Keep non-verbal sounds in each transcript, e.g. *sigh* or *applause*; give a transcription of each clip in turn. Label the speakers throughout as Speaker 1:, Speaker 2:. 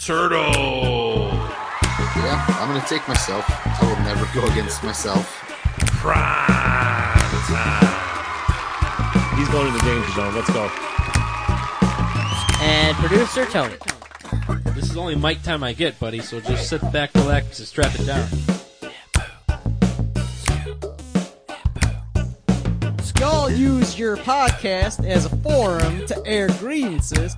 Speaker 1: Turtle,
Speaker 2: Yeah, I'm gonna take myself. I will never go against myself.
Speaker 1: Prime Time.
Speaker 3: He's going to the danger zone. Let's go.
Speaker 4: And producer Tony.
Speaker 5: This is only mic time I get, buddy, so just sit back, relax, and strap it down.
Speaker 6: Y'all use your podcast as a forum to air grievances.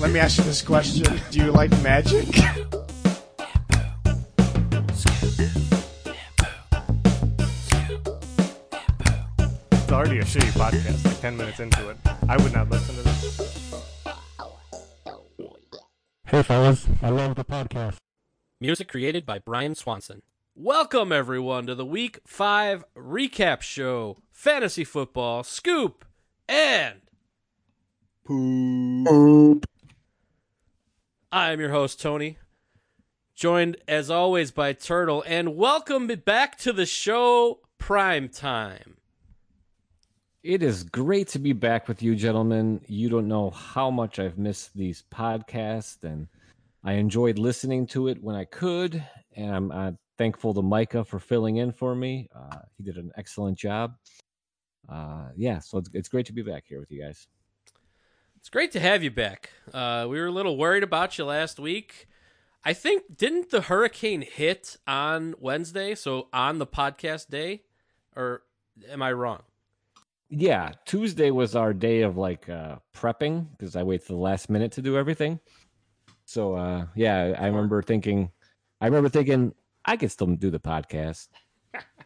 Speaker 7: Let me ask you this question: Do you like magic?
Speaker 3: It's already a shitty podcast. Like ten minutes into it, I would not listen to this. Hey fellas, I love the podcast.
Speaker 5: Music created by Brian Swanson. Welcome, everyone, to the Week 5 recap show Fantasy Football Scoop and. I am your host, Tony. Joined, as always, by Turtle. And welcome back to the show, Prime Time.
Speaker 8: It is great to be back with you, gentlemen. You don't know how much I've missed these podcasts, and I enjoyed listening to it when I could. And I'm uh, thankful to Micah for filling in for me. Uh, he did an excellent job. Uh, yeah, so it's, it's great to be back here with you guys.
Speaker 5: It's great to have you back. Uh, we were a little worried about you last week. I think didn't the hurricane hit on Wednesday, so on the podcast day, or am I wrong?
Speaker 8: Yeah, Tuesday was our day of like uh, prepping because I wait to the last minute to do everything. So uh, yeah, I remember thinking, I remember thinking I could still do the podcast,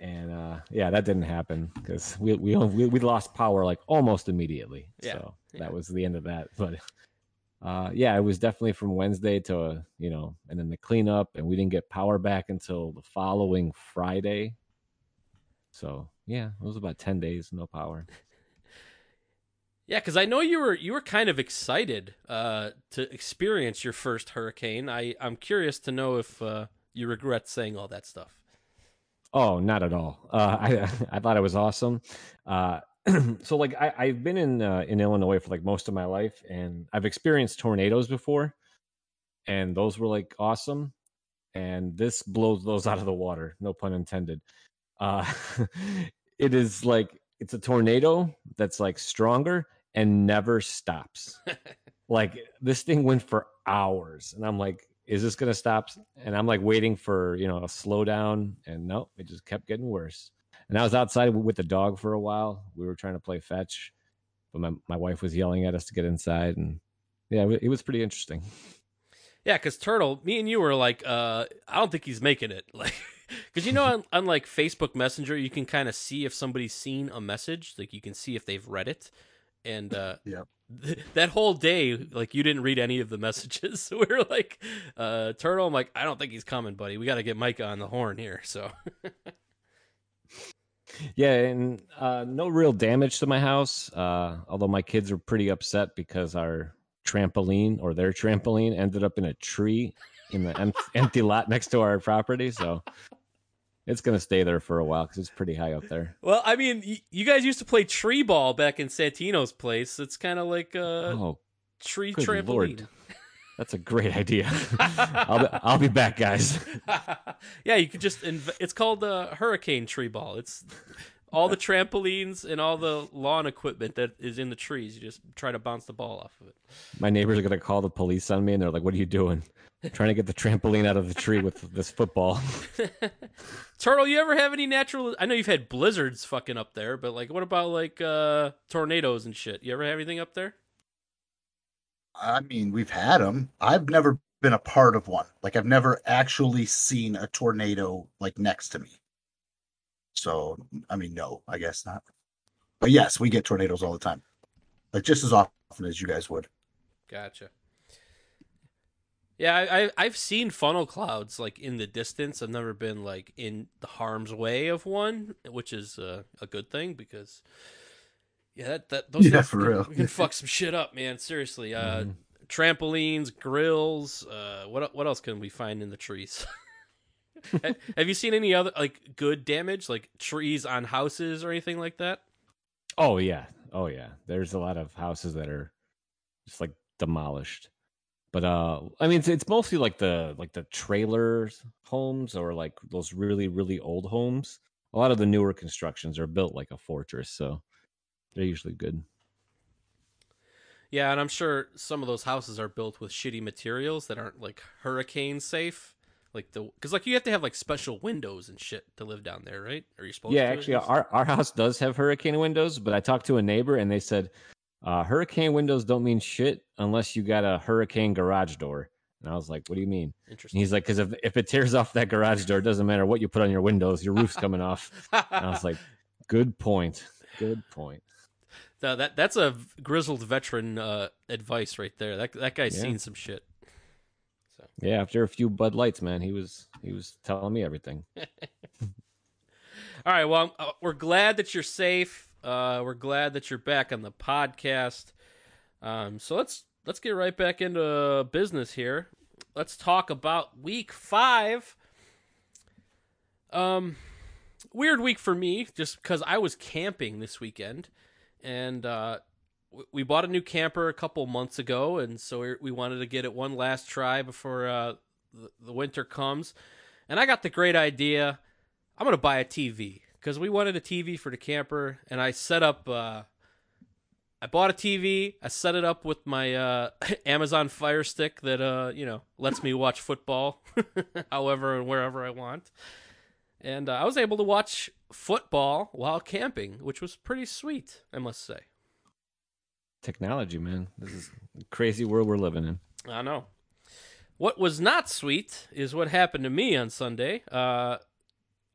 Speaker 8: and uh, yeah, that didn't happen because we, we we we lost power like almost immediately.
Speaker 5: Yeah,
Speaker 8: so
Speaker 5: yeah.
Speaker 8: that was the end of that. *laughs* But uh, yeah, it was definitely from Wednesday to uh, you know, and then the cleanup, and we didn't get power back until the following Friday. So yeah, it was about ten days no power. *laughs*
Speaker 5: Yeah, because I know you were you were kind of excited uh, to experience your first hurricane. I I'm curious to know if uh, you regret saying all that stuff.
Speaker 8: Oh, not at all. Uh, *laughs* I I thought it was awesome. Uh, *clears throat* so like I, I've been in uh, in Illinois for like most of my life, and I've experienced tornadoes before, and those were like awesome. And this blows those *laughs* out of the water. No pun intended. Uh, *laughs* it is like it's a tornado that's like stronger and never stops. like this thing went for hours, and I'm like, is this gonna stop? And I'm like waiting for you know a slowdown, and no, it just kept getting worse. And I was outside with the dog for a while. We were trying to play fetch, but my my wife was yelling at us to get inside, and yeah, it was pretty interesting.
Speaker 5: Yeah, because Turtle, me and you were like, uh, I don't think he's making it. *laughs* Like, because you know, on, on *laughs* like Facebook Messenger, you can kind of see if somebody's seen a message. Like, you can see if they've read it. And uh, *laughs*
Speaker 2: Yep.
Speaker 5: Th- *laughs* that whole day, like, you didn't read any of the messages. *laughs* So we are like, uh, Turtle, I'm like, I don't think he's coming, buddy. We got to get Micah on the horn here. So *laughs*
Speaker 8: Yeah, and uh, no real damage to my house. Uh, although my kids are pretty upset because our trampoline or their trampoline ended up in a tree in the em- empty lot next to our property. So it's gonna stay there for a while because it's pretty high up there.
Speaker 5: Well, I mean, y- you guys used to play tree ball back in Santino's place. It's kind of like a
Speaker 8: oh,
Speaker 5: tree
Speaker 8: good
Speaker 5: trampoline.
Speaker 8: lord. *laughs* that's a great idea. *laughs* I'll be, I'll be back, guys. *laughs*
Speaker 5: yeah, you could just. Inv- it's called uh, hurricane tree ball. It's all the trampolines and all the lawn equipment that is in the trees. You just try to bounce the ball off of it.
Speaker 8: My neighbors are gonna call the police on me, and they're like, "What are you doing? Trying to get the trampoline out of the tree with this football?" *laughs*
Speaker 5: Turtle, you ever have any natural? I know you've had blizzards fucking up there, but like, what about like uh, tornadoes and shit? You ever have anything up there?
Speaker 9: I mean, we've had them. I've never been a part of one. Like, I've never actually seen a tornado like next to me. So, I mean, no, I guess not. But yes, we get tornadoes all the time, like just as often as you guys would.
Speaker 5: Gotcha. Yeah, I, I I've seen funnel clouds like in the distance. I've never been like in the harm's way of one, which is uh, a good thing because yeah, that, that those *laughs*
Speaker 9: Yeah, for
Speaker 5: can,
Speaker 9: real.
Speaker 5: can fuck some shit up, man. Seriously, uh,
Speaker 8: Mhm.
Speaker 5: trampolines, grills. Uh, what what else can we find in the trees? *laughs* Ha- Have you seen any other like good damage, like trees on houses or anything like that?
Speaker 8: Oh yeah, oh yeah. There's a lot of houses that are just like demolished. But uh, I mean, it's, it's mostly like the like the trailers homes or like those really really old homes. A lot of the newer constructions are built like a fortress, so they're usually good.
Speaker 5: Yeah, and I'm sure some of those houses are built with shitty materials that aren't like hurricane safe. Like the because like you have to have like special windows and shit to live down there, right? Are you supposed
Speaker 8: yeah,
Speaker 5: to?
Speaker 8: actually, our our house does have hurricane windows, but I talked to a neighbor and they said uh, hurricane windows don't mean shit unless you got a hurricane garage door. And I was like, "What do you mean?" And
Speaker 5: interesting.
Speaker 8: he's like, "Because if if it tears off that garage door, it doesn't matter what you put on your windows, your roof's coming off." And I was like, *laughs* "Good point. Good point."
Speaker 5: No, that that's a grizzled veteran uh, advice right there. That that guy's
Speaker 8: Yeah.
Speaker 5: seen some shit.
Speaker 8: Yeah, after a few Bud Lights, man, he was he was telling me everything. *laughs*
Speaker 5: All right, well, uh, we're glad that you're safe. Uh, we're glad that you're back on the podcast. Um, so let's let's get right back into business here. Let's talk about week five. Um, weird week for me, just because I was camping this weekend, and uh, we bought a new camper a couple months ago, and so we- wanted to get it one last try before uh, the, the winter comes. And I got the great idea. I'm gonna buy a TV because we wanted a TV for the camper, and I set up. Uh, I bought a TV. I set it up with my uh, *laughs* Amazon Fire Stick that uh, you know lets me watch football, *laughs* however and wherever I want. And uh, I was able to watch football while camping, which was pretty sweet, I must say.
Speaker 8: Technology, man, this is crazy world we're living in.
Speaker 5: I know. What was not sweet is what happened to me on Sunday. Uh,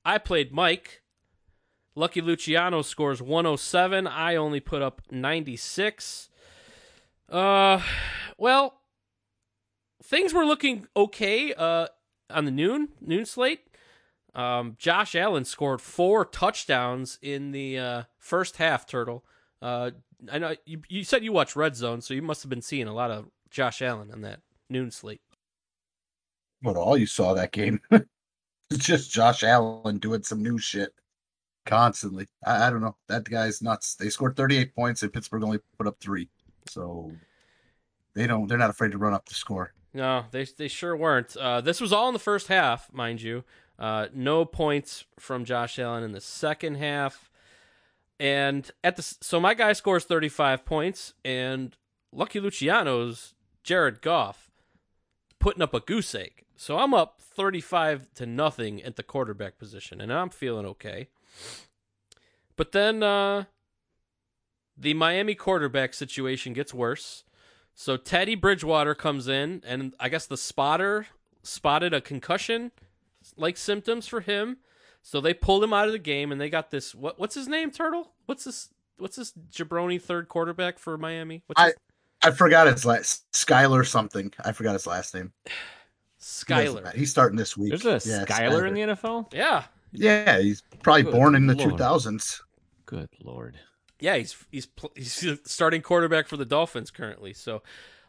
Speaker 5: I played Mike. Lucky Luciano scores 107. I only put up 96. Uh, well, things were looking okay uh, on the noon noon slate. Um, Josh Allen scored four touchdowns in the uh, first half. Turtle. Uh, I know you, you said you watched Red Zone, so you must have been seeing a lot of Josh Allen on that noon slate.
Speaker 9: But all you saw that game. *laughs* it's just Josh Allen doing some new shit constantly. I, I don't know. That guy's nuts. They scored 38 points and Pittsburgh only put up three. So they don't they're not afraid to run up the score.
Speaker 5: No, they they sure weren't. Uh, this was all in the first half, mind you. Uh, no points from Josh Allen in the second half, and at the so my guy scores thirty five points, and Lucky Luciano's Jared Goff putting up a goose egg. So I'm up thirty five to nothing at the quarterback position, and I'm feeling okay. But then uh, the Miami quarterback situation gets worse. So Teddy Bridgewater comes in, and I guess the spotter spotted a concussion like symptoms for him. So they pulled him out of the game, and they got this. What what's his name? Turtle. What's this? What's this jabroni third quarterback for Miami? What's his,
Speaker 9: I forgot his last Skylar something. I forgot his last name. He
Speaker 5: Skylar.
Speaker 9: matter. He's starting this week.
Speaker 8: There's a
Speaker 9: Yeah,
Speaker 8: Skyler in the NFL.
Speaker 5: Yeah,
Speaker 9: Yeah, he's probably
Speaker 8: Good
Speaker 9: born in the
Speaker 8: Lord.
Speaker 9: 2000s.
Speaker 8: Good lord.
Speaker 5: yeah. He's he's he's starting quarterback for the Dolphins currently. So,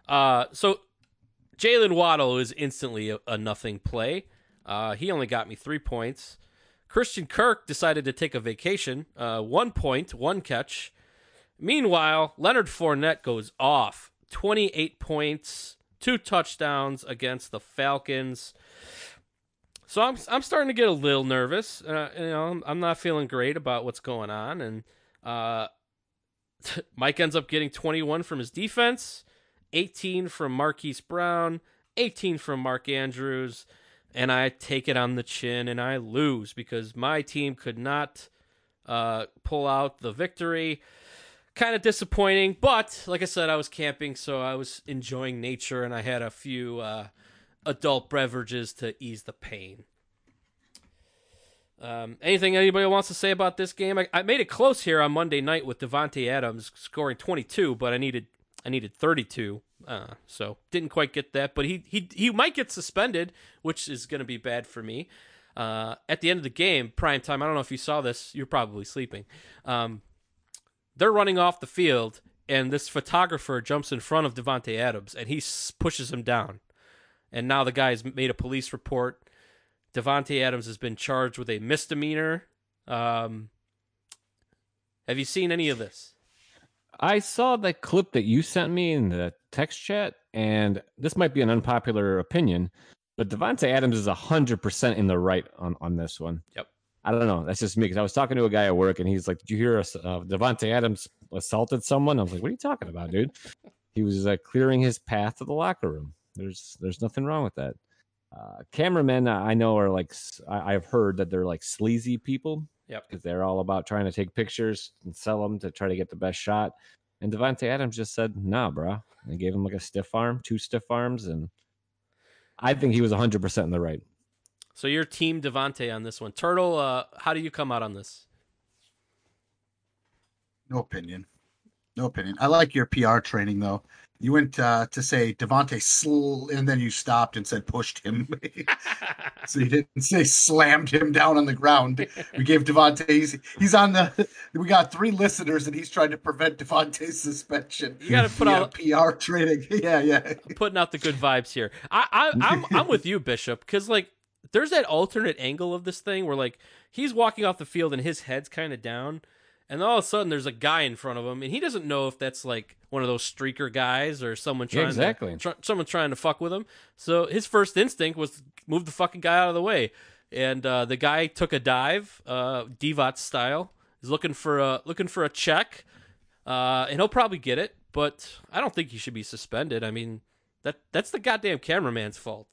Speaker 5: uh, so Jaylen Waddle is instantly a, a nothing play. Uh, he only got me three points. Christian Kirk decided to take a vacation. Uh, one point, one catch. Meanwhile, Leonard Fournette goes off. 28 points, two touchdowns against the Falcons. So I'm I'm starting to get a little nervous. Uh, you know, I'm, not feeling great about what's going on, and uh, *laughs* Mike ends up getting 21 from his defense, 18 from Marquise Brown, 18 from Mark Andrews, and I take it on the chin and I lose because my team could not uh, pull out the victory. Kind of disappointing, but like I said, I was camping, so I was enjoying nature, and I had a few uh, adult beverages to ease the pain. Um, anything anybody wants to say about this game? I, I made it close here on Monday night with Davante Adams scoring 22, but I needed I needed 32, uh, so didn't quite get that. But he he he might get suspended, which is going to be bad for me. Uh, at the end of the game, prime time. I don't know if you saw this. You're probably sleeping. Um, they're running off the field, and this photographer jumps in front of Davante Adams, and he pushes him down. And now the guy's made a police report. Davante Adams has been charged with a misdemeanor. Um, have you seen any of this?
Speaker 8: I saw that clip that you sent me in the text chat, and this might be an unpopular opinion, but Davante Adams is hundred percent in the right on on this one.
Speaker 5: Yep.
Speaker 8: I don't know. That's just me because I was talking to a guy at work, and he's like, "Did you hear us? Uh, Davante Adams assaulted someone?" I was like, "What are you talking about, dude?" *laughs* He was uh, clearing his path to the locker room. There's there's nothing wrong with that. Uh, cameramen, I know, are like I, have heard that they're like sleazy people.
Speaker 5: Yep.
Speaker 8: Because they're all about trying to take pictures and sell them to try to get the best shot. And Davante Adams just said, "Nah, bro." They gave him like a stiff arm, two stiff arms, and I think he was 100 percent in the right.
Speaker 5: So you're Team Davante on this one. Turtle, uh, how do you come out on this?
Speaker 9: No opinion. No opinion. I like your PR training though. You went uh, to say Davante sl- and then you stopped and said pushed him. *laughs* so you didn't say slammed him down on the ground. We gave Davante he's, he's on the we got three listeners and he's trying to prevent Davante's suspension.
Speaker 5: You got to put out
Speaker 9: PR training. *laughs* Yeah, yeah.
Speaker 5: putting out the good vibes here. I, I I'm I'm with you, Bishop, because like there's that alternate angle of this thing where like he's walking off the field and his head's kind of down, and all of a sudden there's a guy in front of him, and he doesn't know if that's like one of those streaker guys or someone
Speaker 8: Yeah,
Speaker 5: trying
Speaker 8: exactly.
Speaker 5: to tr- someone trying to fuck with him. So his first instinct was to move the fucking guy out of the way, and uh, the guy took a dive, uh, Divac style. He's looking for a looking for a check, uh, and he'll probably get it. But I don't think he should be suspended. I mean, that that's the goddamn cameraman's fault.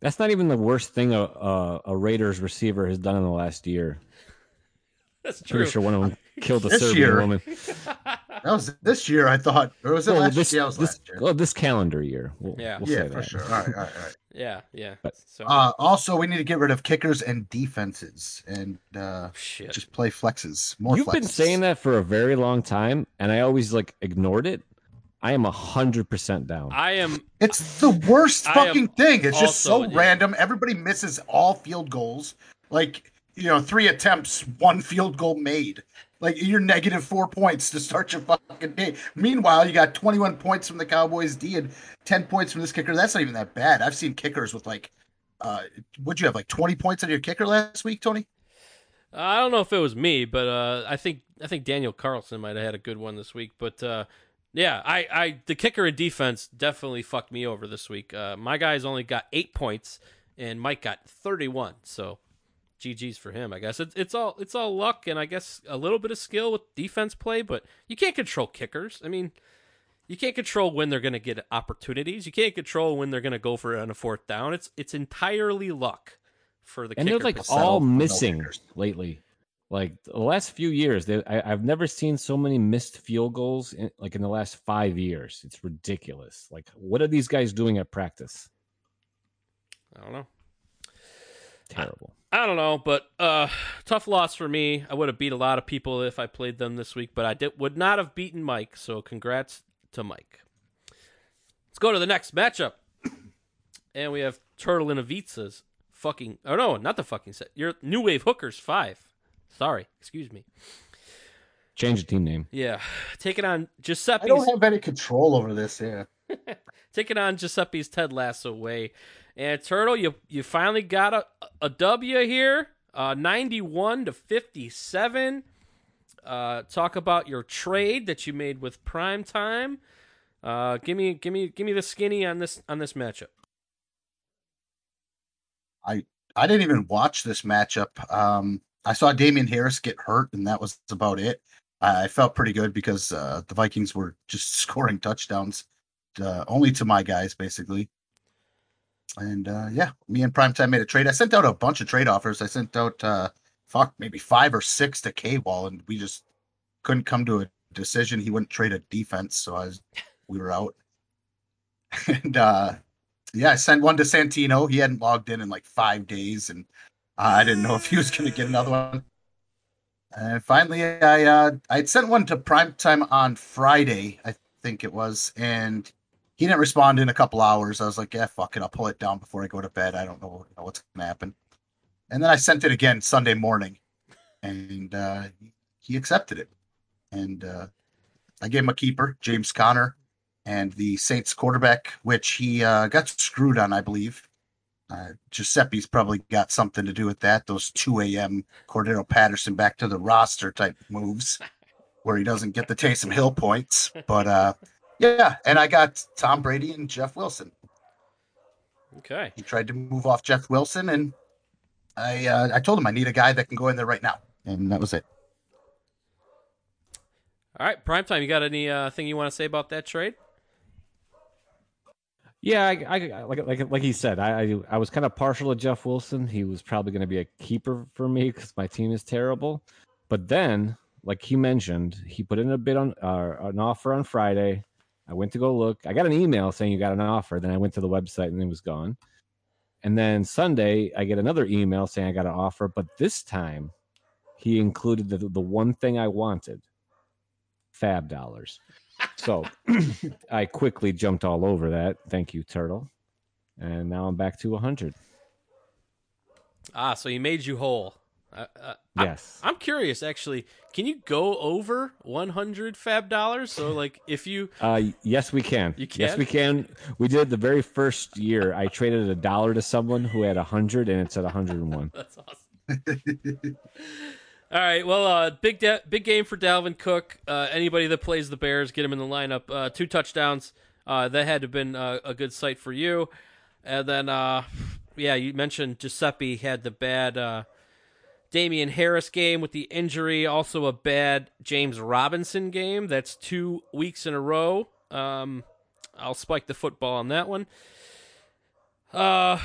Speaker 8: That's not even the worst thing a a, a Raiders receiver has done in the last year. *laughs*
Speaker 5: That's true.
Speaker 8: Pretty sure one of them killed a
Speaker 9: This
Speaker 8: Serbian
Speaker 9: year.
Speaker 8: woman. *laughs*
Speaker 9: That was this year I thought. Or was it
Speaker 8: Well,
Speaker 9: last
Speaker 8: this,
Speaker 9: year? Yeah, it was
Speaker 8: this,
Speaker 9: last year.
Speaker 8: well, this calendar year. We'll,
Speaker 5: Yeah.
Speaker 8: we'll
Speaker 9: yeah,
Speaker 8: say
Speaker 9: for
Speaker 8: that.
Speaker 9: sure. All right, all right, all right. *laughs*
Speaker 5: Yeah, yeah.
Speaker 8: But-
Speaker 5: so
Speaker 9: Uh, also, we need to get rid of kickers and defenses and uh,
Speaker 5: shit.
Speaker 9: just play flexes. More
Speaker 8: You've been saying that for a very long time, and I always like ignored it. I am hundred percent down.
Speaker 5: I am
Speaker 9: It's the worst
Speaker 5: I
Speaker 9: fucking thing. It's just so
Speaker 5: yeah.
Speaker 9: random. Everybody misses all field goals. Like, you know, three attempts, one field goal made. Like, you're negative four points to start your fucking day. Meanwhile, you got 21 points from the Cowboys D and 10 points from this kicker. That's not even that bad. I've seen kickers with like, uh, what'd you have, like 20 points on your kicker last week, Tony?
Speaker 5: I don't know if it was me, but uh, I think I think Daniel Carlson might have had a good one this week. But uh, yeah, I, I the kicker and defense definitely fucked me over this week. Uh, my guys only got eight points, and Mike got thirty one. So GG's for him, I guess. It's it's all it's all luck and I guess a little bit of skill with defense play, but you can't control kickers. I mean, you can't control when they're going to get opportunities. You can't control when they're going to go for it on a fourth down. It's it's entirely luck for the
Speaker 8: kickers.
Speaker 5: and
Speaker 8: they're like all missing lately. Like the last few years, they, I, I've never seen so many missed field goals in, like in the last five years. It's ridiculous. Like, what are these guys doing at practice?
Speaker 5: I don't know.
Speaker 8: Terrible.
Speaker 5: I don't know, but uh, tough loss for me. I would have beat a lot of people if I played them this week, but I did would not have beaten Mike. So congrats to Mike. Let's go to the next matchup, *clears throat* and we have Turtle and Avitsa's fucking. Oh no, not the fucking set. Your New Wave Hookers five. Sorry, excuse me.
Speaker 8: Change the team name.
Speaker 5: Yeah, taking on
Speaker 9: Giuseppe.
Speaker 5: I
Speaker 9: don't have any control over this. Yeah. *laughs*
Speaker 5: taking on Giuseppe's Ted Lasso way. And Turtle, you you finally got a a W here, uh, ninety one to fifty seven. Uh, talk about your trade that you made with Prime Time. Uh, give me give me give me the skinny on this on this matchup.
Speaker 9: I didn't even watch this matchup. Um, I saw Damien Harris get hurt, and that was about it. I I felt pretty good because uh, the Vikings were just *laughs* scoring touchdowns, uh, only to my guys, basically. And uh, yeah, me and Primetime made a trade. I sent out a bunch of trade offers. I sent out, uh, fuck, maybe five or six to K Wall, and we just couldn't come to a decision. He wouldn't trade a defense, so I was, we were out. *laughs* and uh, yeah, I sent one to Santino. He hadn't logged in in like five days, and I didn't know if he was going to get another one. And finally, I uh, I sent one to primetime on Friday, I think it was, and he didn't respond in a couple hours. I was like, yeah, fuck it, I'll pull it down before I go to bed. I don't know, know what's going to happen. And then I sent it again Sunday morning, and uh, he accepted it. And uh, I gave him a keeper, James Conner, and the Saints quarterback, which he uh, got screwed on, I believe. Uh, Giuseppe's probably got something to do with that. Those 2 a.m. Cordero Patterson back to the roster type moves where he doesn't get the Taysom Hill points. But uh, yeah, and I got Tom Brady and Jeff Wilson.
Speaker 5: Okay.
Speaker 9: He tried to move off Jeff Wilson, and I uh, I told him I need a guy that can go in there right now, and that was it.
Speaker 5: All right, primetime. You got any uh, thing you want to say about that trade?
Speaker 8: Yeah, I, I, like like like he said, I I, I was kind of partial to Jeff Wilson. He was probably going to be a keeper for me because my team is terrible. But then, like he mentioned, he put in a bid on uh, an offer on Friday. I went to go look. I got an email saying you got an offer. Then I went to the website and it was gone. And then Sunday, I get another email saying I got an offer, but this time he included the, the one thing I wanted fab dollars. So *laughs* I quickly jumped all over that. Thank you, Turtle. And now I'm back to 100.
Speaker 5: Ah, so he made you whole. Uh, uh, I-
Speaker 8: Yes.
Speaker 5: I'm curious, actually. Can you go over 100 fab dollars? So, like, if you *laughs*
Speaker 8: Uh, yes, we can.
Speaker 5: You can.
Speaker 8: Yes, we can. We did the very first year. I traded a dollar to someone who had a hundred, and it's at 101. *laughs*
Speaker 5: That's awesome. *laughs* All right. Well, uh, big da- big game for Dalvin Cook. Uh, anybody that plays the Bears, get him in the lineup. Uh, two touchdowns. Uh, that had to have been uh, a good sight for you. And then, uh, yeah, you mentioned Giuseppe had the bad uh, Damien Harris game with the injury. Also, a bad James Robinson game. That's two weeks in a row. Um, I'll spike the football on that one. Uh,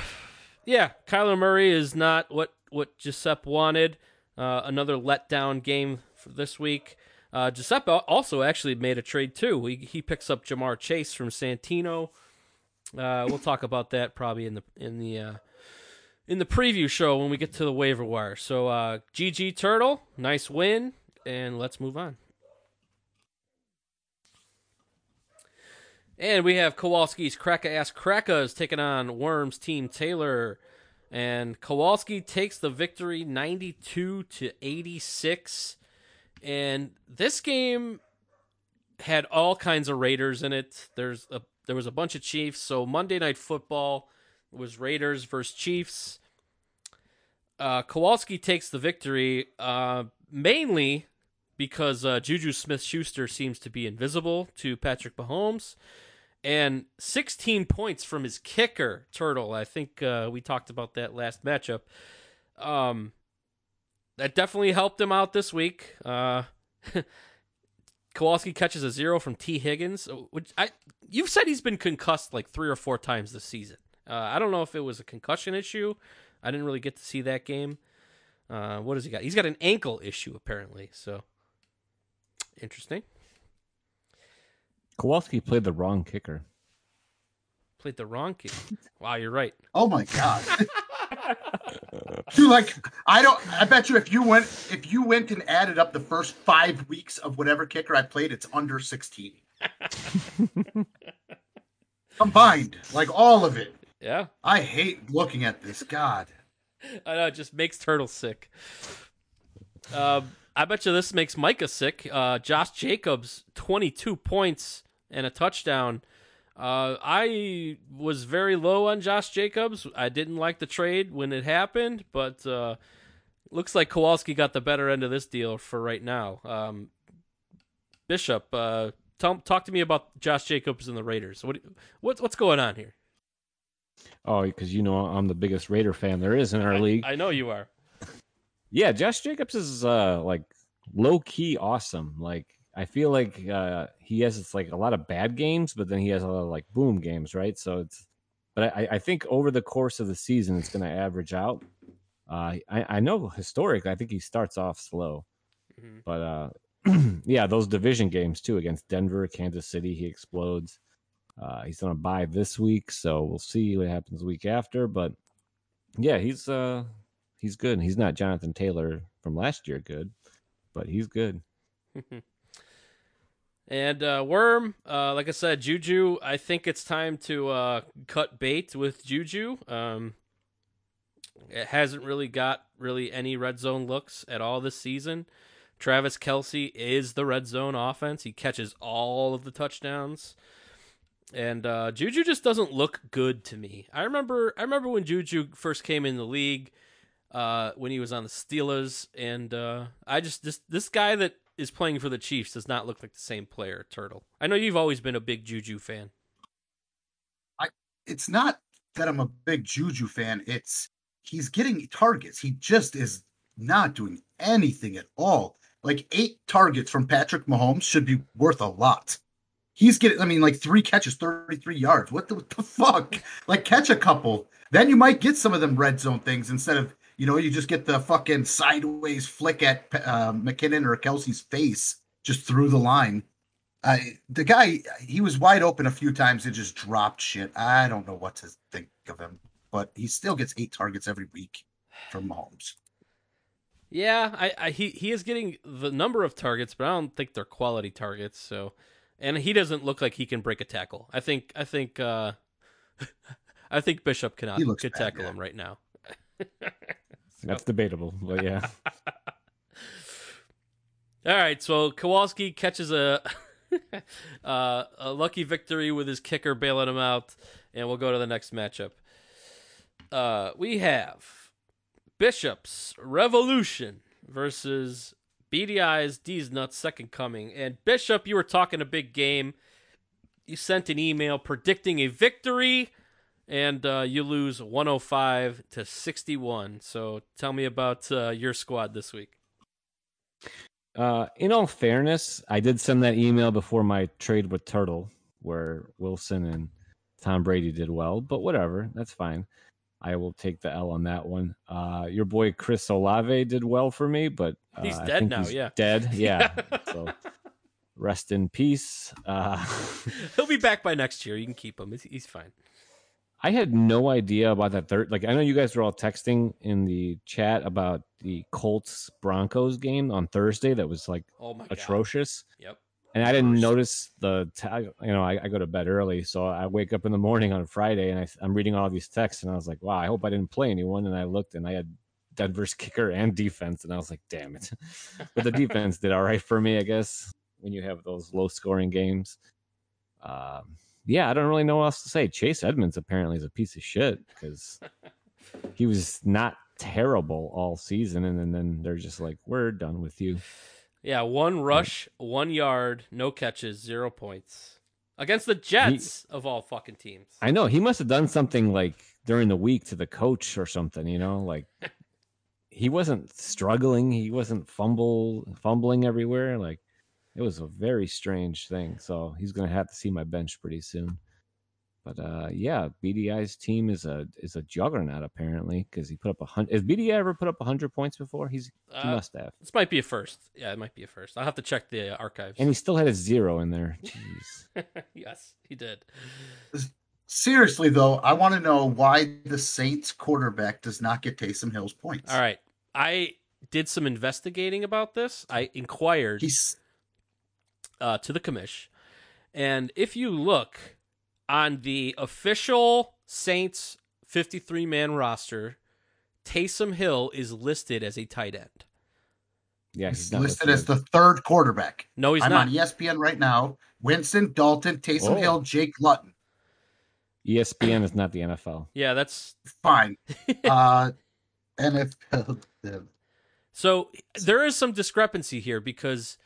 Speaker 5: yeah, Kyler Murray is not what what Giuseppe wanted. Uh, another letdown game for this week. Uh, Giuseppe also actually made a trade too. He he picks up Ja'Marr Chase from Santino. Uh, we'll talk about that probably in the in the uh, in the preview show when we get to the waiver wire. So uh, GG Turtle, nice win, and let's move on. And we have Kowalski's Kraka Ass Krakas taking on Worms Team Taylor. And Kowalski takes the victory 92 to 86. And this game had all kinds of Raiders in it. There's a there was a bunch of Chiefs. So Monday Night Football was Raiders versus Chiefs. Uh, Kowalski takes the victory uh, mainly because uh, Juju Smith Schuster seems to be invisible to Patrick Mahomes. And 16 points from his kicker, Turtle. I think uh, we talked about that last matchup. Um, that definitely helped him out this week. Uh, *laughs* Kowalski catches a zero from Tee Higgins, which I you've said he's been concussed like three or four times this season. Uh, I don't know if it was a concussion issue. I didn't really get to see that game. Uh, what has he got? He's got an ankle issue apparently. So interesting.
Speaker 8: Kowalski played the wrong kicker.
Speaker 5: Played the wrong kicker. Wow, you're right.
Speaker 9: Oh my god. *laughs* Dude, like I don't. I bet you if you went if you went and added up the first five weeks of whatever kicker I played, it's under sixteen. *laughs* Combined, like all of it.
Speaker 5: Yeah,
Speaker 9: I hate looking at this. God. *laughs*
Speaker 5: I know it just makes Turtle sick. Um, I bet you this makes Micah sick. Uh, Josh Jacobs, 22 points and a touchdown. Uh, I was very low on Josh Jacobs. I didn't like the trade when it happened, but uh, looks like Kowalski got the better end of this deal for right now. Um, Bishop, uh, tell, talk to me about Josh Jacobs and the Raiders. What, what what's going on here?
Speaker 8: Oh, because you know I'm the biggest Raider fan there is in our league.
Speaker 5: I know you are.
Speaker 8: Yeah, Josh Jacobs is uh like low key awesome. Like I feel like uh he has it's like a lot of bad games, but then he has a lot of like boom games, right? So it's but I, I think over the course of the season it's gonna average out. Uh I, I know historically I think he starts off slow.
Speaker 5: Mhm.
Speaker 8: But uh *clears throat* yeah, those division games too against Denver, Kansas City, he explodes. Uh he's on a bye this week, so we'll see what happens week after. But yeah, he's uh he's good. He's not Jonathan Taylor from last year good, but he's good. *laughs*
Speaker 5: And uh, Worm, uh, like I said, Juju. I think it's time to uh, cut bait with Juju. Um, it hasn't really got really any red zone looks at all this season. Travis Kelce is the red zone offense. He catches all of the touchdowns. And uh, Juju just doesn't look good to me. I remember I remember when Juju first came in the league, uh, when he was on the Steelers, and uh, I just this this guy that is playing for the Chiefs does not look like the same player, Turtle. I know you've always been a big Juju fan.
Speaker 9: I It's not that I'm a big Juju fan. It's he's getting targets. He just is not doing anything at all. Like eight targets from Patrick Mahomes should be worth a lot. He's getting, I mean, like three catches, 33 yards. What the, what the fuck? Like, catch a couple. Then you might get some of them red zone things instead of, you know, you just get the fucking sideways flick at uh, McKinnon or Kelce's face just through the line. The guy, he was wide open a few times and just dropped shit. I don't know what to think of him, but he still gets eight targets every week from Mahomes.
Speaker 5: Yeah, I, I he he is getting the number of targets, but I don't think they're quality targets. So, and he doesn't look like he can break a tackle. I think I think uh, *laughs* I think Bishop cannot could
Speaker 9: bad,
Speaker 5: tackle
Speaker 9: yeah.
Speaker 5: him right now. *laughs*
Speaker 8: That's debatable, but yeah. *laughs*
Speaker 5: All right, so Kowalski catches a uh, a lucky victory with his kicker bailing him out, and we'll go to the next matchup. Uh, we have Bishop's Revolution versus BDI's D's Nuts Second Coming. And Bishop, you were talking a big game. You sent an email predicting a victory, and uh, you lose 105 to 61. So tell me about uh, your squad this week.
Speaker 8: Uh, in all fairness, I did send that email before my trade with Turtle, where Wilson and Tom Brady did well, but whatever, that's fine. I will take the L on that one. Uh, your boy Chris Olave did well for me, but uh,
Speaker 5: He's dead now,
Speaker 8: he's
Speaker 5: yeah.
Speaker 8: dead. *laughs* Yeah. so rest in peace. Uh, *laughs*
Speaker 5: He'll be back by next year. You can keep him. He's, fine.
Speaker 8: I had no idea about that third. Like, I know you guys were all texting in the chat about the Colts Broncos game on Thursday. That was like
Speaker 5: Oh my god.
Speaker 8: atrocious.
Speaker 5: Yep.
Speaker 8: And I didn't notice the tag. You know, I, I go to bed early, so I wake up in the morning on Friday, and I, I'm reading all these texts, and I was like, "Wow, I hope I didn't play anyone." And I looked, and I had Denver's kicker and defense, and I was like, "Damn it!" *laughs* but the defense did all right for me, I guess. When you have those low-scoring games, um, yeah, I don't really know what else to say. Chase Edmonds apparently is a piece of shit because he was not terrible all season, and then, then they're just like, "We're done with you."
Speaker 5: Yeah, one rush, one yard, no catches, zero points against the Jets of all fucking teams.
Speaker 8: I know he must have done something like during the week to the coach or something, you know, like *laughs* he wasn't struggling, he wasn't fumble fumbling everywhere. Like it was a very strange thing. So he's gonna have to see my bench pretty soon. But uh yeah, BDI's team is a is a juggernaut apparently because he put up a hundred. Has BDI ever put up a hundred points before? He's he
Speaker 5: Uh,
Speaker 8: must have,
Speaker 5: This might be a first. Yeah, it might be a first. I'll have to check the uh, archives.
Speaker 8: and he still had a zero in there. *laughs* Jeez. *laughs*
Speaker 5: yes, he did.
Speaker 9: Seriously, though, I want to know why the Saints quarterback does not get Taysom Hill's points.
Speaker 5: All right. I did some investigating about this. I inquired
Speaker 9: He's
Speaker 5: uh, to the commish. And if you look on the official Saints 53 man roster, Taysom Hill is listed as a tight end.
Speaker 8: Yeah,
Speaker 9: he's
Speaker 8: he's not
Speaker 9: listed as the third quarterback.
Speaker 5: No, he's not.
Speaker 9: I'm
Speaker 5: not.
Speaker 9: on ESPN right now. Winston, Dalton, Taysom
Speaker 8: Oh.
Speaker 9: Hill, Jake Luton.
Speaker 8: ESPN is not the NFL.
Speaker 5: Yeah, that's
Speaker 9: Fine. *laughs* uh, NFL.
Speaker 5: So there is some discrepancy here because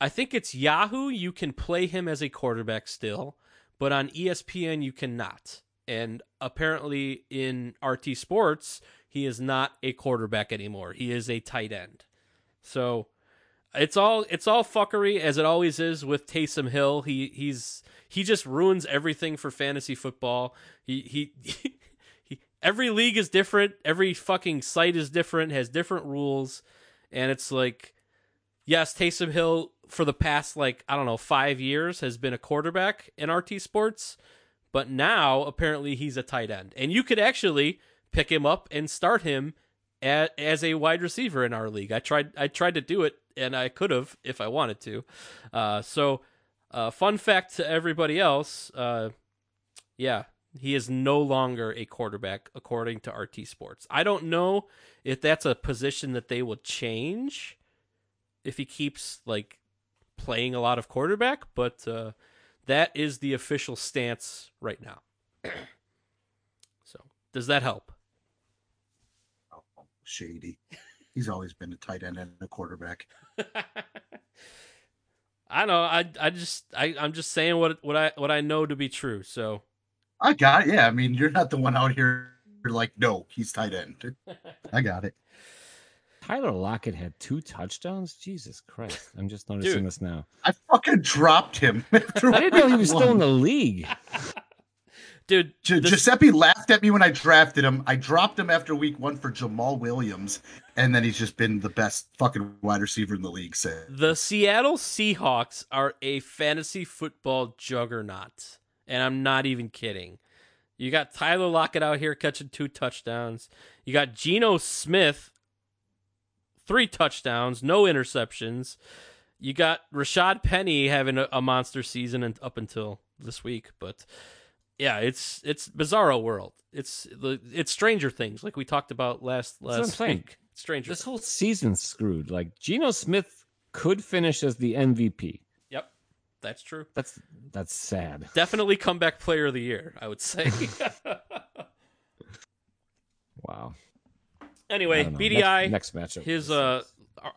Speaker 5: I think it's Yahoo. You can play him as a quarterback still, but on ESPN you cannot. And apparently in RT Sports, he is not a quarterback anymore. He is a tight end. So it's all it's all fuckery as it always is with Taysom Hill. He he's he just ruins everything for fantasy football. He he, *laughs* he every league is different. Every fucking site is different. Has different rules, and it's like, yes, Taysom Hill for the past like I don't know five years has been a quarterback in RT Sports, but now apparently he's a tight end, and you could actually pick him up and start him as, as a wide receiver in our league. I tried I tried to do it, and I could have if I wanted to. Uh, so, uh, fun fact to everybody else: uh, yeah, he is no longer a quarterback according to RT Sports. I don't know if that's a position that they will change if he keeps like playing a lot of quarterback, but uh, that is the official stance right now. *clears throat* so, does that help?
Speaker 9: Oh, shady. He's always been a tight end and a quarterback. *laughs*
Speaker 5: I know. I I just I I'm just saying what what I what I know to be true. So
Speaker 9: I got it. Yeah, I mean, you're not the one out here You're like, no, he's tight end. *laughs* I got it.
Speaker 8: Tyler Lockett had two touchdowns. Jesus Christ! I'm just *laughs* noticing
Speaker 5: Dude.
Speaker 8: this now.
Speaker 9: I fucking dropped him. *laughs* after
Speaker 8: I didn't know he was
Speaker 9: week
Speaker 8: still in the league. *laughs*
Speaker 5: dude,
Speaker 9: Gi-
Speaker 5: this-
Speaker 9: Giuseppe laughed at me when I drafted him. I dropped him after week one for Jamaal Williams, and then he's just been the best fucking wide receiver in the league. Say,
Speaker 5: the Seattle Seahawks are a fantasy football juggernaut, and I'm not even kidding. You got Tyler Lockett out here catching two touchdowns. You got Geno Smith, three touchdowns, no interceptions. You got Rashaad Penny having a, a monster season and up until this week, but yeah, it's it's bizarro world. It's the it's Stranger Things, like we talked about last last week. Stranger.
Speaker 8: This whole season's screwed. Like Geno Smith could finish as the MVP.
Speaker 5: Yep, that's true.
Speaker 8: That's that's sad.
Speaker 5: Definitely comeback player of the year, I would say. *laughs* *laughs*
Speaker 8: Wow.
Speaker 5: Anyway,
Speaker 8: I don't know.
Speaker 5: BDI,
Speaker 8: next, next matchup.
Speaker 5: his uh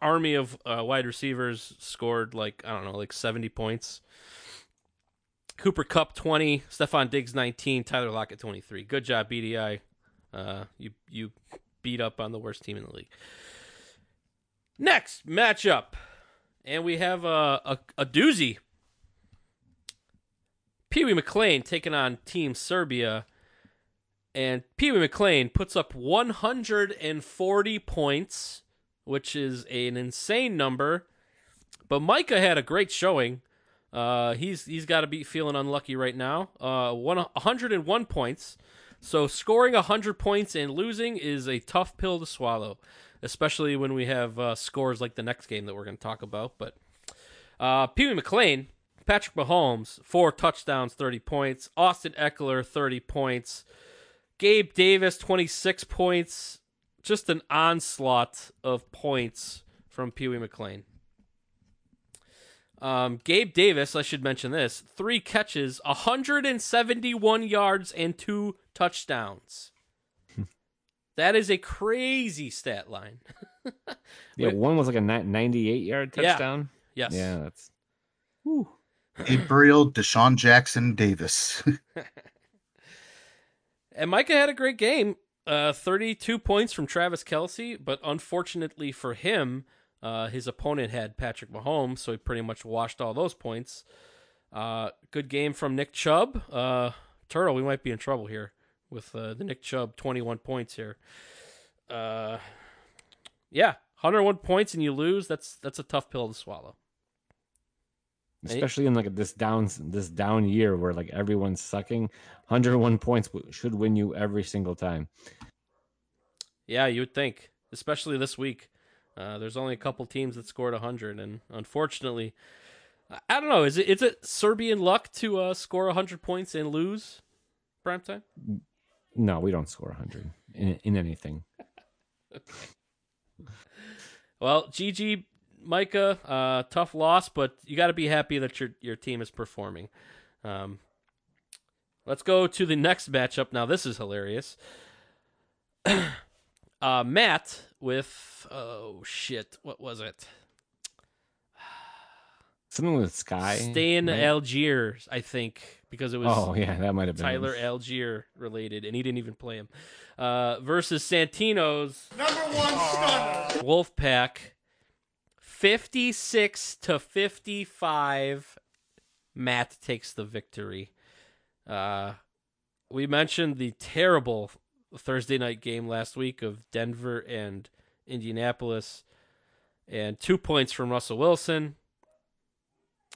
Speaker 5: army of uh, wide receivers scored like I don't know, like 70 points. Cooper Kupp 20, Stefon Diggs 19, Tyler Lockett 23. Good job BDI. Uh you you beat up on the worst team in the league. Next matchup. And we have a a, a doozy. Pee Wee McLean taking on Team Serbia. And Pee Wee McLean puts up 140 points, which is an insane number. But Micah had a great showing. Uh, he's he's got to be feeling unlucky right now. Uh, one, 101 points. So scoring 100 points and losing is a tough pill to swallow, especially when we have uh, scores like the next game that we're going to talk about. But uh, Pee Wee McLean, Patrick Mahomes, four touchdowns, 30 points. Austin Ekeler, 30 points. Gabe Davis, 26 points. Just an onslaught of points from Pee Wee McLean. Um, Gabe Davis, I should mention this three catches, 171 yards, and two touchdowns. *laughs* that is a crazy stat line. *laughs*
Speaker 8: yeah, one was like a 98 yard touchdown.
Speaker 5: Yeah.
Speaker 8: touchdown.
Speaker 5: Yes.
Speaker 8: Yeah, that's
Speaker 9: Gabriel Deshaun Jackson Davis. *laughs*
Speaker 5: And Micah had a great game. Uh, 32 points from Travis Kelce, but unfortunately for him, uh, his opponent had Patrick Mahomes, so he pretty much washed all those points. Uh, good game from Nick Chubb. Uh, Turtle, we might be in trouble here with uh, the Nick Chubb 21 points here. Uh, yeah, 101 points and you lose. That's that's a tough pill to swallow. Hey.
Speaker 8: especially in like this down this down year where like everyone's sucking. 101 points should win you every single time.
Speaker 5: Yeah, you would think, especially this week. Uh, there's only a couple teams that scored 100, and unfortunately, I- don't know. Is it is it Serbian luck to uh, score 100 points and lose prime time?
Speaker 8: No, we don't score 100 in, in anything. *laughs*
Speaker 5: Well, GG, Micah, uh, tough loss, but you got to be happy that your your team is performing. Um, let's go to the next matchup. Now, this is hilarious. *clears throat* uh, Matt with oh shit, what was it?
Speaker 8: Something with Sky.
Speaker 5: Stay in
Speaker 8: right?
Speaker 5: Algiers, I think, because it was
Speaker 8: Oh yeah, that might have been it.
Speaker 5: Tyler Allgeier related, and he didn't even play him. Uh, versus Santino's
Speaker 7: Number one stunner.
Speaker 5: Wolfpack, fifty-six to fifty-five. Matt takes the victory. Uh, we mentioned the terrible Thursday night game last week of Denver and Indianapolis, and two points from Russell Wilson.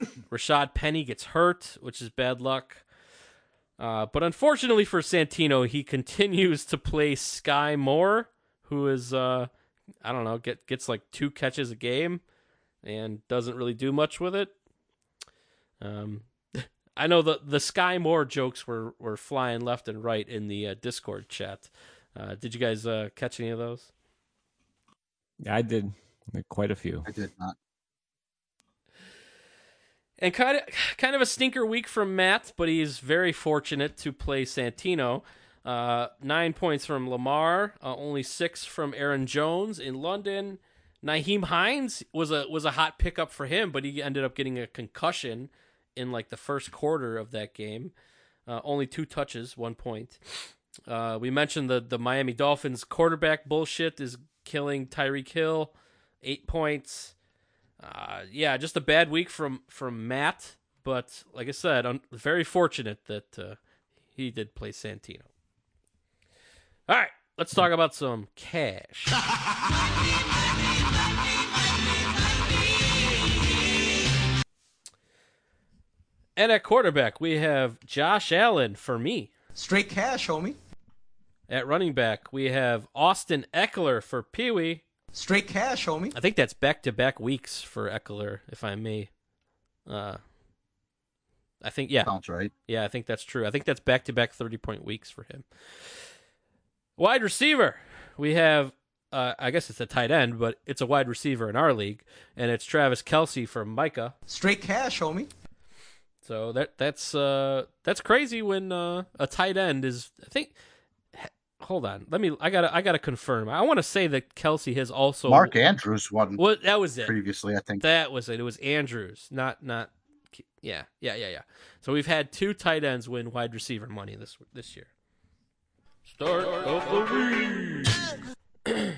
Speaker 5: *laughs* Rashaad Penny gets hurt, which is bad luck. Uh, but unfortunately for Santino, he continues to play Skyy Moore, who is uh, I don't know, get gets like two catches a game and doesn't really do much with it. Um, *laughs* I know the the Skyy Moore jokes were were flying left and right in the uh, Discord chat. Uh, did you guys uh, catch any of those?
Speaker 8: Yeah, I did quite a few.
Speaker 9: I did not.
Speaker 5: And kind of kind of a stinker week from Matt, but he's very fortunate to play Santino. Uh, nine points from Lamar, uh, only six from Aaron Jones in London. Nyheim Hines was a was a hot pickup for him, but he ended up getting a concussion in like the first quarter of that game. Uh, only two touches, one point. Uh, we mentioned the the Miami Dolphins quarterback bullshit is killing Tyreek Hill, eight points. Uh, yeah, just a bad week from from Matt, but like I said, I'm very fortunate that uh, he did play Santino. All right, let's talk about some cash. *laughs* and at quarterback, we have Josh Allen for me.
Speaker 7: Straight cash, homie.
Speaker 5: At running back, we have Austin Ekeler for Pee Wee.
Speaker 7: Straight cash, homie.
Speaker 5: I think that's back to back weeks for Eckler, if I may. Uh, I think yeah,
Speaker 9: Sounds right.
Speaker 5: yeah, I think that's true. I think that's back to back thirty point weeks for him. Wide receiver, we have. Uh, I guess it's a tight end, but it's a wide receiver in our league, and it's Travis Kelce from Micah.
Speaker 7: Straight cash, homie.
Speaker 5: So that that's uh that's crazy when uh, a tight end is. I think. Hold on, let me. I gotta. I gotta confirm. I want to say that Kelce has also.
Speaker 9: Mark Andrews won
Speaker 5: Well, that was it.
Speaker 9: previously, I think.
Speaker 5: That was it. It was Andrews, not not. Yeah, yeah, yeah, yeah. So we've had two tight ends win wide receiver money this this year. Start of the week. *clears throat*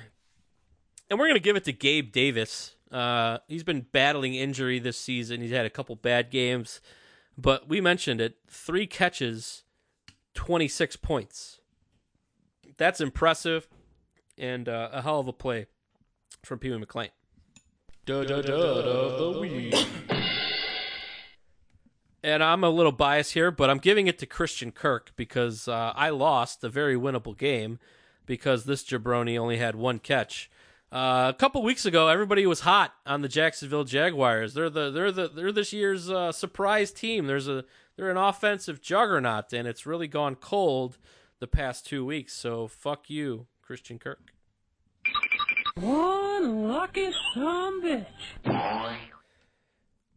Speaker 5: and we're gonna give it to Gabe Davis. Uh, he's been battling injury this season. He's had a couple bad games, but we mentioned it: three catches, twenty six points. That's impressive, and uh, a hell of a play from Pee Wee. Da da da week. And I'm a little biased here, but I'm giving it to Christian Kirk because uh, I lost a very winnable game because this jabroni only had one catch. Uh, a couple weeks ago, everybody was hot on the Jacksonville Jaguars. They're the they're the they're this year's uh, surprise team. There's a they're an offensive juggernaut, and it's really gone cold the past two weeks. So fuck you, Christian Kirk.
Speaker 4: One lucky son bitch.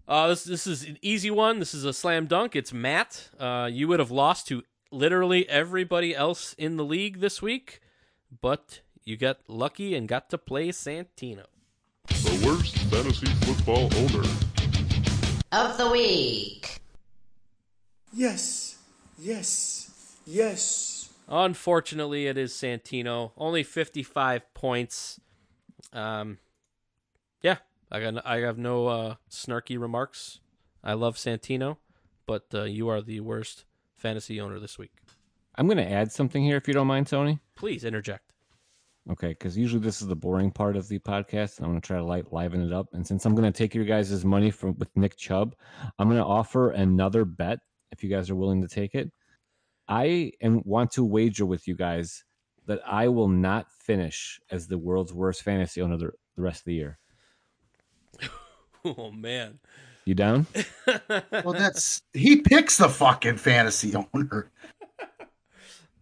Speaker 5: Uh, this this is an easy one. This is a slam dunk. It's Matt. Uh, you would have lost to literally everybody else in the league this week, but you got lucky and got to play Santino.
Speaker 1: The worst fantasy football owner.
Speaker 10: of the week.
Speaker 7: Yes. Yes. Yes.
Speaker 5: Unfortunately, it is Santino. Only 55 points. Um, yeah, I got I have no uh, snarky remarks. I love Santino, but uh, you are the worst fantasy owner this week.
Speaker 8: I'm going to add something here if you don't mind, Tony.
Speaker 5: Please interject.
Speaker 8: Okay, because usually this is the boring part of the podcast. I'm going to try to light, liven it up. And since I'm going to take your guys' money from with Nick Chubb, I'm going to offer another bet if you guys are willing to take it. I am, want to wager with you guys that I will not finish as the world's worst fantasy owner the, the rest of the year. *laughs*
Speaker 5: Oh man.
Speaker 8: You down? *laughs*
Speaker 9: Well, that's he picks the fucking fantasy owner.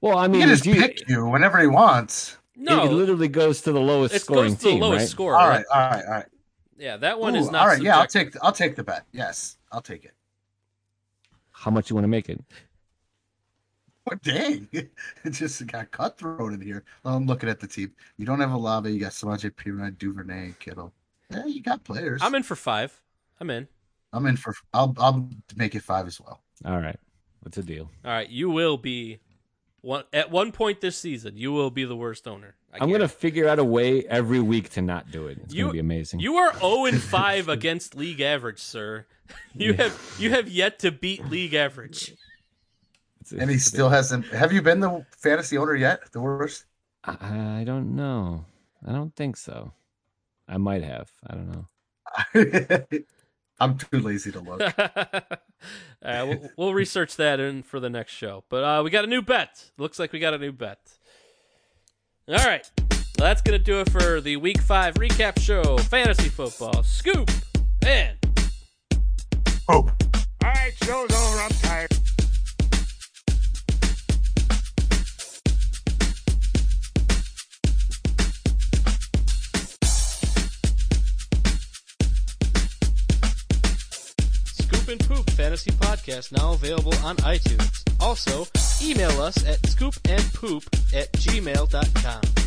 Speaker 8: Well, I
Speaker 9: He
Speaker 8: mean,
Speaker 9: can just
Speaker 8: you-
Speaker 9: pick you whenever he wants.
Speaker 5: No,
Speaker 8: it literally goes to the lowest
Speaker 5: it
Speaker 8: scoring
Speaker 5: goes to the
Speaker 8: team,
Speaker 5: lowest
Speaker 8: right?
Speaker 5: score.
Speaker 9: All
Speaker 5: right?
Speaker 9: right, all right, all right.
Speaker 5: Yeah, that one
Speaker 9: Ooh,
Speaker 5: is not.
Speaker 9: all right. Yeah, I'll
Speaker 5: subjective.
Speaker 9: take. I'll take the bet. Yes, I'll take it.
Speaker 8: How much you want to make it?
Speaker 9: Oh, dang, *laughs* it just got cutthroat in here. Oh, I'm looking at the team. You don't have a lava. You got Samaje Perine, Duvernay, Kittle. Yeah, you got players.
Speaker 5: I'm in for five. I'm in.
Speaker 9: I'm in for. I'll. I'll make it five as well.
Speaker 8: All right. What's the deal?
Speaker 5: All right, you will be one at one point this season. You will be the worst owner. I
Speaker 8: I'm going to figure out a way every week to not do it. It's
Speaker 5: You-
Speaker 8: going to be amazing.
Speaker 5: You are 0 and 5 against league average, sir. *laughs* You have you have yet to beat league average.
Speaker 9: And he still hasn't. Have you been the fantasy owner yet? The worst.
Speaker 8: I I don't know. I don't think so. I might have. I don't know. *laughs*
Speaker 9: I'm too lazy to look. *laughs*
Speaker 5: All right, we'll, we'll research that in for the next show. But uh, we got a new bet. Looks like we got a new bet. All right, That's going to do it for the Week 5 recap show, Fantasy Football, Scoop, and
Speaker 9: Oh.
Speaker 3: Alright, show's over. I'm tired.
Speaker 5: And Poop Fantasy Podcast, now available on iTunes. Also, email us at scoopandpoop at gmail.com.